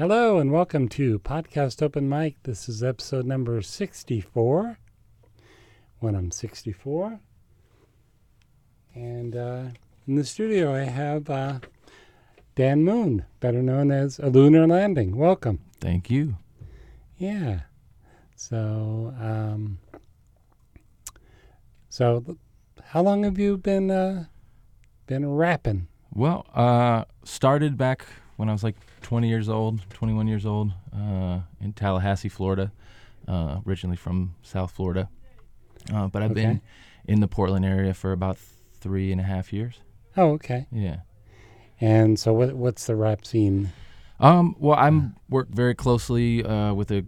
Hello and welcome to Podcast Open Mic. This is episode number 64. When I'm 64. And uh, in the studio, I have uh, Dan Moon, better known as A Lunar Landing. Welcome. Thank you. Yeah. So, um, so how long have you been uh, been rapping? Well, uh, started back when I was like 20 years old, 21 years old, uh, in Tallahassee, Florida. Uh, originally from South Florida, uh, but I've Okay. been in the Portland area for about three and a half years. Oh, okay. Yeah. And so, what what's the rap scene? Um, well, I'm work very closely uh, with a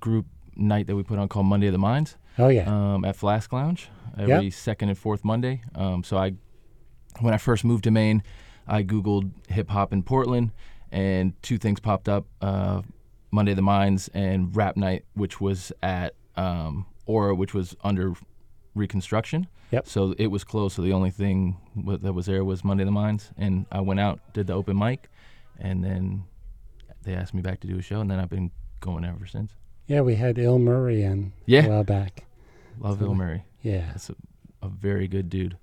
group night that we put on called Monday of the Minds Oh, yeah. um, at Flask Lounge every second and fourth Monday. Um, so I, when I first moved to Maine, I Googled hip hop in Portland, and two things popped up: uh, Monday the Minds and Rap Night, which was at um, Aura, which was under reconstruction. Yep. So it was closed. So the only thing that was there was Monday the Minds, and I went out, did the open mic, and then they asked me back to do a show, and then I've been going ever since. yeah, we had Il Murray in Yeah. a while back. Love So- Bill Murray. Yeah. That's a, a very good dude.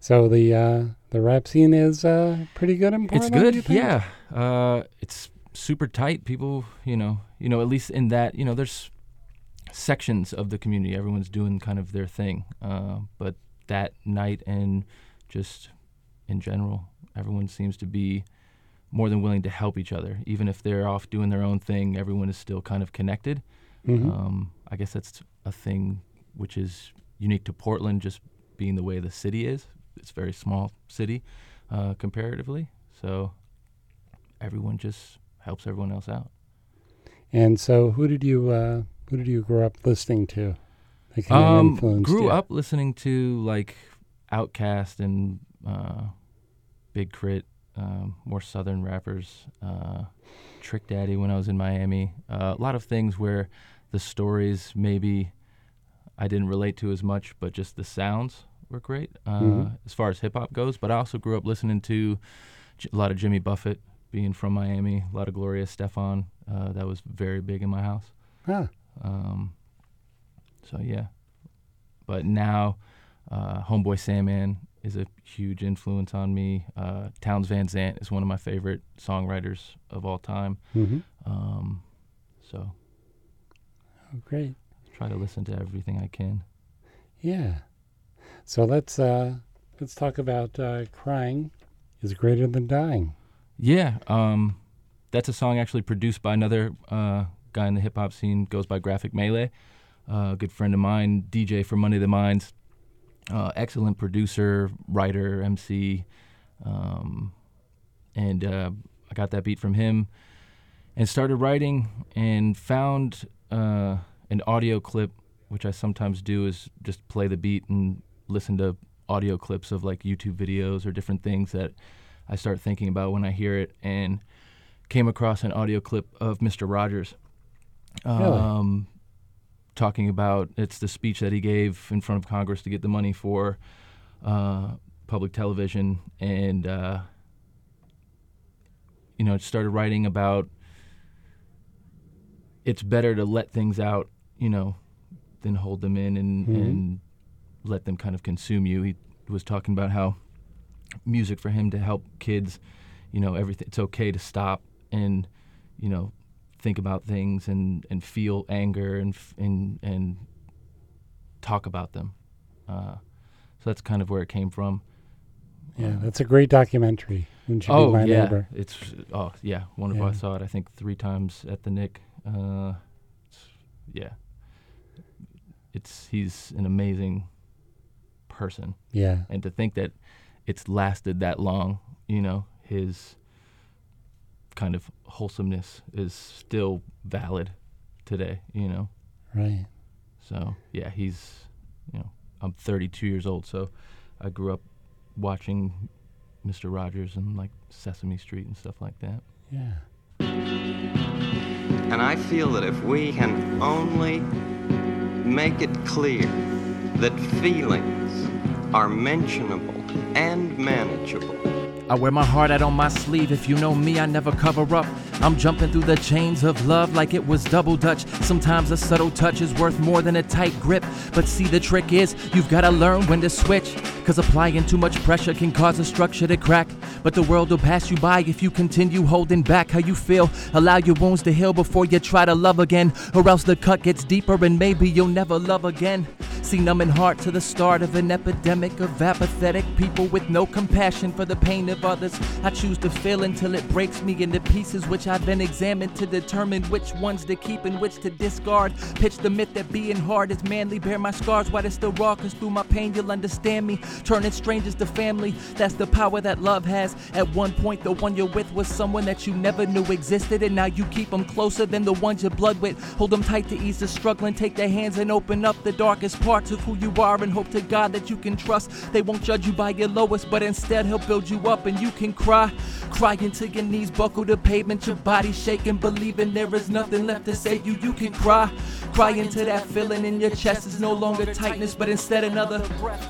So the uh, the rap scene is uh, pretty good in It's Portland. you good, yeah. Uh, it's super tight. People, you know, you know, at least in that, you know, there's sections of the community. Everyone's doing kind of their thing. Uh, but that night and just in general, everyone seems to be more than willing to help each other. Even if they're off doing their own thing, everyone is still kind of connected. Mhm. Um, I guess that's a thing which is unique to Portland, just being the way the city is. It's a very small city uh, comparatively, so everyone just helps everyone else out. And so, who did you uh, who did you grow up listening to? That Um, grew you? up listening to like Outkast and uh, Big K.R.I.T., um, more southern rappers. Uh, Trick Daddy when I was in Miami. Uh, a lot of things where the stories maybe I didn't relate to as much, but just the sounds were great uh, Mhm. as far as hip hop goes. But I also grew up listening to a lot of Jimmy Buffett, being from Miami. A lot of Gloria Estefan. Uh, that was very big in my house. Huh. Um, so yeah, but now, uh, Homeboy Sandman is a huge influence on me. Uh, Townes Van Zandt is one of my favorite songwriters of all time. hmm Um, so Oh, great. try to listen to everything I can. Yeah. So let's uh, let's talk about uh, crying is greater than dying. Yeah, um, that's a song actually produced by another uh, guy in the hip hop scene. Goes by Graphic Melee, uh, a good friend of mine, DJ for Monday the Minds. Uh, excellent producer, writer, MC, um, and uh, I got that beat from him, and started writing and found an audio clip, which I sometimes do is just play the beat and listen to audio clips of like YouTube videos or different things that I start thinking about when I hear it, and came across an audio clip of Mr. Rogers, Really? um, talking about it's the speech that he gave in front of Congress to get the money for uh, public television, and uh, you know, it started writing about it's better to let things out, you know, than hold them in and Mhm. and let them kind of consume you. He was talking about how music for him to help kids, you know, everything. It's okay to stop and, you know, think about things and, and feel anger and and and talk about them. Uh, so that's kind of where it came from. Yeah, that's a great documentary. Wouldn't you oh be my yeah, neighbor? it's oh yeah, wonderful. Yeah. I saw it I think three times at the Nick. Uh, it's- yeah, it's he's an amazing person, Yeah. and to think that it's lasted that long, you know, his kind of wholesomeness is still valid today, you know. Right. So yeah, he's you know I'm 32 years old, so I grew up watching Mr. Rogers and like Sesame Street and stuff like that. Yeah. And I feel that if we can only make it clear that feelings are mentionable and manageable, I wear my heart out on my sleeve. If you know me, I never cover up. I'm jumping through the chains of love like it was double dutch. Sometimes a subtle touch is worth more than a tight grip. But see, the trick is you've gotta learn when to switch. Cause applying too much pressure can cause a structure to crack. But the world will pass you by if you continue holding back how you feel. Allow your wounds to heal before you try to love again. Or else the cut gets deeper and maybe you'll never love again. See, numbing heart to the start of an epidemic of apathetic people with no compassion for the pain of others. I choose to feel until it breaks me into pieces, which I then examine to determine which ones to keep and which to discard. Pitch the myth that being hard is manly. Bear my scars while it's still raw, cause through my pain you'll understand me. Turning strangers to family, that's the power that love has. At one point, the one you're with was someone that you never knew existed, and now you keep them closer than the ones you're blood with. Hold them tight to ease the struggling, take their hands and open up the darkest of who you are, and hope to God that you can trust. They won't judge you by your lowest, but instead He'll build you up, and you can cry. Cry until your knees buckle to pavement, your body shaking, believing there is nothing left to save you. You can cry. Cry into that feeling in your chest is no longer tightness, but instead another breath.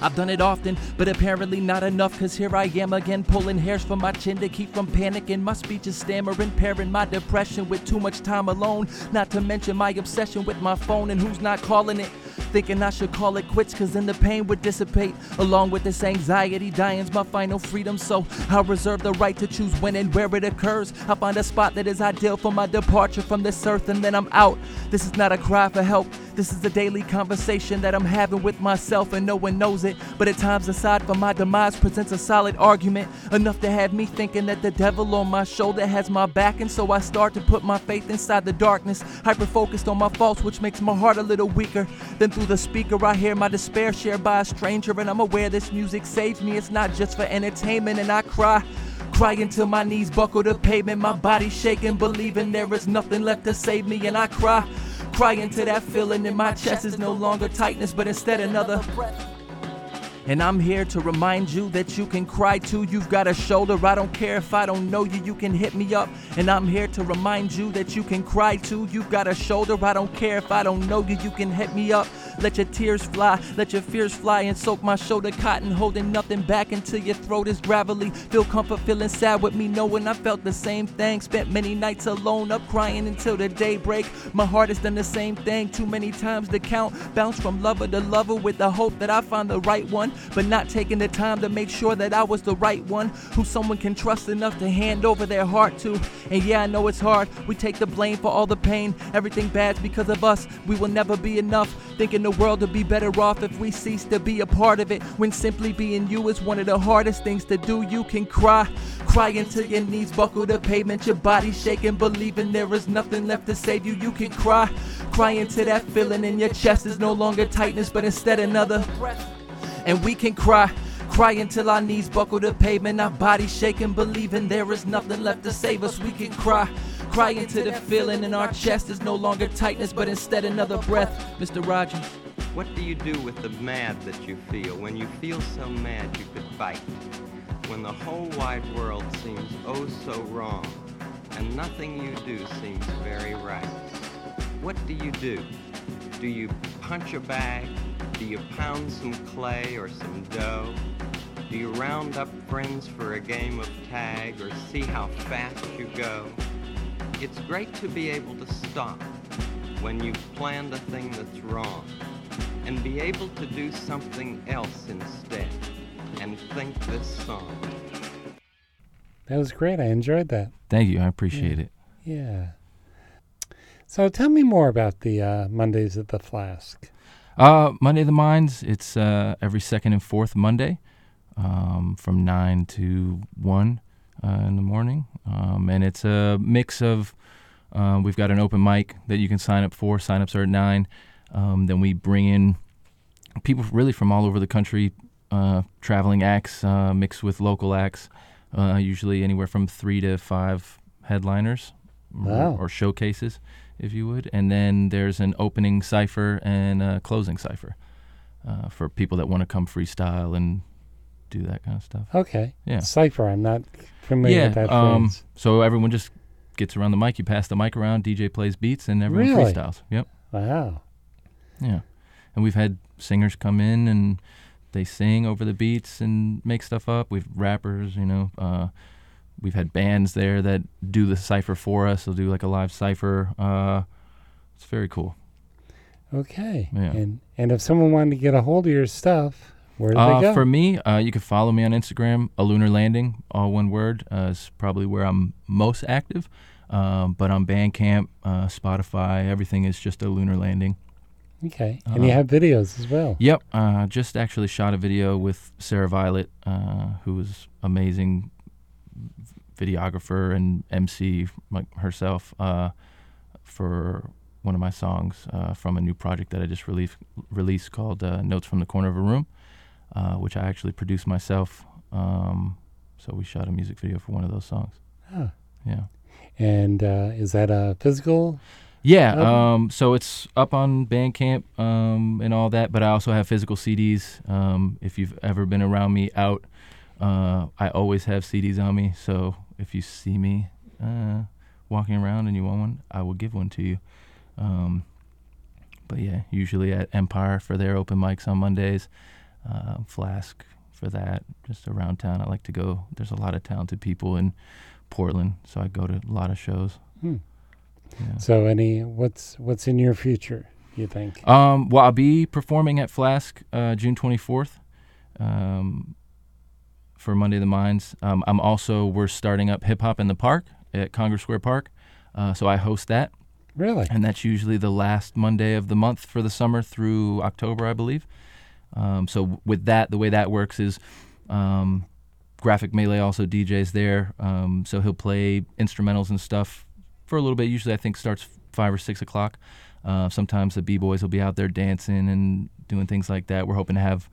I've done it often, but apparently not enough. Cause here I am again, pulling hairs from my chin to keep from panicking. My speech is stammering, pairing my depression with too much time alone. Not to mention my obsession with my phone and who's not calling it. Thinking I should call it quits, cause then the pain would dissipate. Along with this anxiety, dying's my final freedom. So I'll reserve the right to choose when and where it occurs. I'll find a spot that is ideal for my departure from this earth, and then I'm out. This is not a cry for help. This is a daily conversation that I'm having with myself, and no one knows it. But at times, aside from my demise, presents a solid argument. Enough to have me thinking that the devil on my shoulder has my back, and so I start to put my faith inside the darkness. Hyper focused on my faults, which makes my heart a little weaker. Then through the speaker, I hear my despair shared by a stranger, and I'm aware this music saves me. It's not just for entertainment, and I cry. Cry until my knees buckle the pavement, my body shaking, believing there is nothing left to save me, and I cry. Cry into that feeling in my chest is no longer tightness, but instead another breath. And I'm here to remind you that you can cry too. You've got a shoulder. I don't care if I don't know you, you can hit me up. And I'm here to remind you that you can cry too. You've got a shoulder. I don't care if I don't know you, you can hit me up. Let your tears fly, let your fears fly and soak my shoulder cotton, holding nothing back until your throat is gravelly. Feel comfort, feeling sad with me, knowing I felt the same thing. Spent many nights alone, up crying until the daybreak. My heart has done the same thing too many times to count. Bounce from lover to lover with the hope that I find the right one, but not taking the time to make sure that I was the right one, who someone can trust enough to hand over their heart to. And yeah, I know it's hard. We take the blame for all the pain. Everything bad's because of us. We will never be enough. Thinking the world would be better off if we cease to be a part of it. When simply being you is one of the hardest things to do, you can cry. Cry until your knees buckle the pavement, your body shaking, believing there is nothing left to save you. You can cry. Cry into that feeling in your chest is no longer tightness, but instead another breath. And we can cry. Cry until our knees buckle to pavement, our bodies shaking, believing there is nothing left to save us. We can cry. Cry into the feeling in our chest is no longer tightness, but instead another breath. Mr. Rogers. What do you do with the mad that you feel when you feel so mad you could fight? When the whole wide world seems oh so wrong and nothing you do seems very right? What do you do? Do you punch a bag? Do you pound some clay or some dough? Do you round up friends for a game of tag or see how fast you go? It's great to be able to stop when you've planned a thing that's wrong and be able to do something else instead and think this song. That was great. I enjoyed that. Thank you. I appreciate it. Yeah. So tell me more about the uh, Mondays at the Flask. Uh, Monday the Minds. It's uh, every second and fourth Monday, um, from nine to one uh, in the morning, um, and it's a mix of. Uh, we've got an open mic that you can sign up for. Sign-ups are at nine. Um, then we bring in people really from all over the country, uh, traveling acts uh, mixed with local acts. Uh, usually anywhere from three to five headliners Wow. or, or showcases, if you would. And then there's an opening cipher and a closing cipher uh, for people that want to come freestyle and do that kind of stuff. Okay. Yeah. Cipher. I'm not familiar yeah. with that um, phrase. so everyone just gets around the mic. You pass the mic around. DJ plays beats, and everyone Really? freestyles. Yep. Wow. Yeah. And we've had singers come in and they sing over the beats and make stuff up. We've rappers, you know. Uh, we've had bands there that do the cipher for us. They'll do like a live cipher. Uh, it's very cool. Okay. Yeah. And and if someone wanted to get a hold of your stuff, where do Uh, they go? for me, uh, you can follow me on Instagram, a lunar landing, all one word. Uh, is probably where I'm most active. Um, but on Bandcamp, uh, Spotify, everything is just a lunar landing. okay. and you uh, have videos as well. Yep. Uh, just actually shot a video with Sarah Violet, uh, who was amazing videographer and MC like herself uh, for one of my songs uh, from a new project that I just released released called uh, Notes from the Corner of a Room, uh, which I actually produced myself. Um, so we shot a music video for one of those songs. Ah. Yeah. And uh, is that a physical? Yeah, um, so it's up on Bandcamp um, and all that, but I also have physical CDs. Um, if you've ever been around me out, uh, I always have CDs on me. So if you see me uh, walking around and you want one, I will give one to you. Um, but yeah, usually at Empire for their open mics on Mondays, uh, Flask for that, just around town. I like to go. There's a lot of talented people in Portland, so I go to a lot of shows. Hmm. Yeah. So any what's what's in your future? You think? Um, well, I'll be performing at Flask uh, June 24th um, for Monday the Minds. Um, I'm also we're starting up Hip Hop in the Park at Congress Square Park, uh, so I host that, Really? and that's usually the last Monday of the month for the summer through October, I believe. Um, so with that, the way that works is. Um, Graphic Melee also DJs there, um, so he'll play instrumentals and stuff for a little bit. Usually, I think starts five or six o'clock. Uh, sometimes the b boys will be out there dancing and doing things like that. We're hoping to have.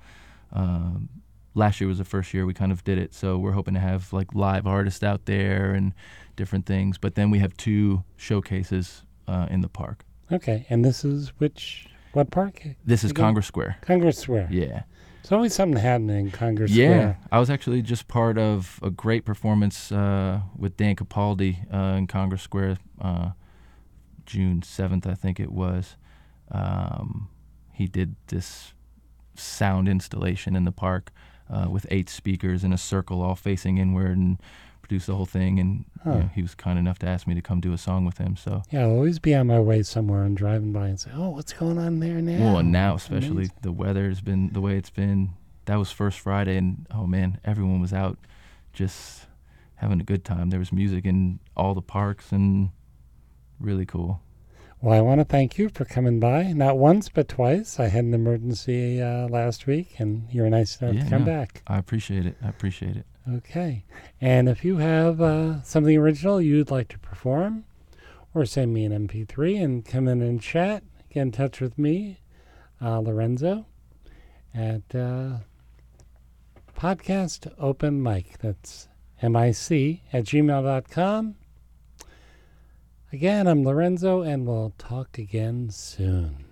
Um, last year was the first year we kind of did it, so we're hoping to have like live artists out there and different things. But then we have two showcases uh, in the park. Okay. And this is which what park? This is. Congress Square. Congress Square. Yeah. There's always something happening in Congress Yeah, Square. I was actually just part of a great performance uh, with Dan Capaldi uh, in Congress Square, uh, June seventh, I think it was. Um, he did this sound installation in the park uh, with eight speakers in a circle, all facing inward, and produced the whole thing. And you know, he was kind enough to ask me to come do a song with him. So, Yeah, I'll always be on my way somewhere and driving by and say, "Oh, what's going on there now?" well, and now especially amazing. the weather's been the way it's been. That was first Friday, and oh man, everyone was out just having a good time. There was music in all the parks, and really cool. Well, I want to thank you for coming by. Not once, but twice. I had an emergency uh, last week, and you were nice enough Yeah, to come no. back. I appreciate it. I appreciate it. Okay. And if you have uh, something original you'd like to perform, or send me an MP3 and come in and chat, get in touch with me, uh, Lorenzo, at uh, podcast open mic. That's M I C at gmail.com. Again, I'm Lorenzo, and we'll talk again soon.